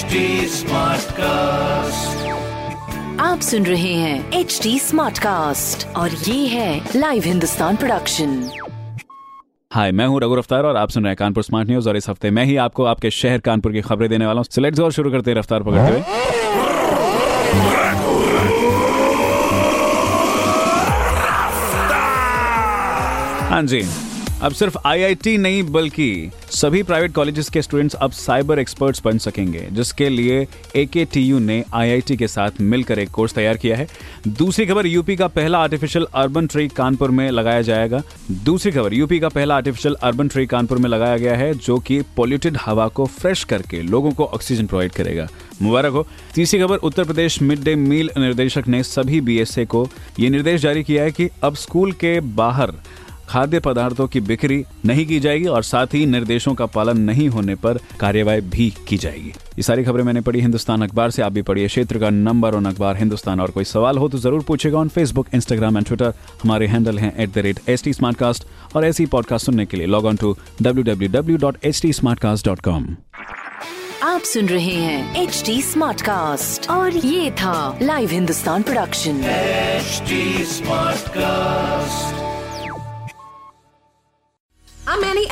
HD Smartcast. आप सुन रहे हैं एच डी स्मार्ट कास्ट और ये है लाइव हिंदुस्तान प्रोडक्शन हाय मैं हूँ रघु रफ्तार और आप सुन रहे हैं कानपुर स्मार्ट न्यूज़ और इस हफ़्ते मैं ही आपको आपके शहर कानपुर की खबरें देने वाला हूँ। So let's go और शुरू करते हैं रफ्तार पकड़ते हुए। हाँ जी। अब सिर्फ़ आईआईटी नहीं, बल्कि सभी प्राइवेट कॉलेजेस के स्टूडेंट्स अब साइबर एक्सपर्ट्स बन सकेंगे, जिसके लिए एकेटीयू ने आईआईटी के साथ मिलकर एक कोर्स तैयार किया है। दूसरी खबर यूपी का पहला आर्टिफिशियल अर्बन ट्री कानपुर में लगाया जाएगा। दूसरी खबर यूपी का पहला आर्टिफिशियल अर्बन ट्री कानपुर में लगाया गया है, जो कि पॉल्यूटेड हवा को फ्रेश करके लोगों को ऑक्सीजन प्रोवाइड करेगा। मुबारक हो। तीसरी खबर, Uttar Pradesh mid day meal निर्देशक ने सभी बीएसए को ये निर्देश जारी किया है कि अब स्कूल के बाहर खाद्य पदार्थों की बिक्री नहीं की जाएगी और साथ ही निर्देशों का पालन नहीं होने पर कार्यवाही भी की जाएगी। ये सारी खबरें मैंने पढ़ी हिंदुस्तान अखबार से। आप भी पढ़िए क्षेत्र का नंबर वन अखबार हिंदुस्तान। और कोई सवाल हो तो ज़रूर पूछेगा on Facebook Instagram and Twitter हमारे हैंडल हैं at the rate H T और ऐसी पॉडकास्ट सुनने के लिए log on to W W W dot H T smart cast dot com आप सुन रहे हैं एच टी स्मार्ट कास्ट और ये था live Hindustan production HD Smartcast.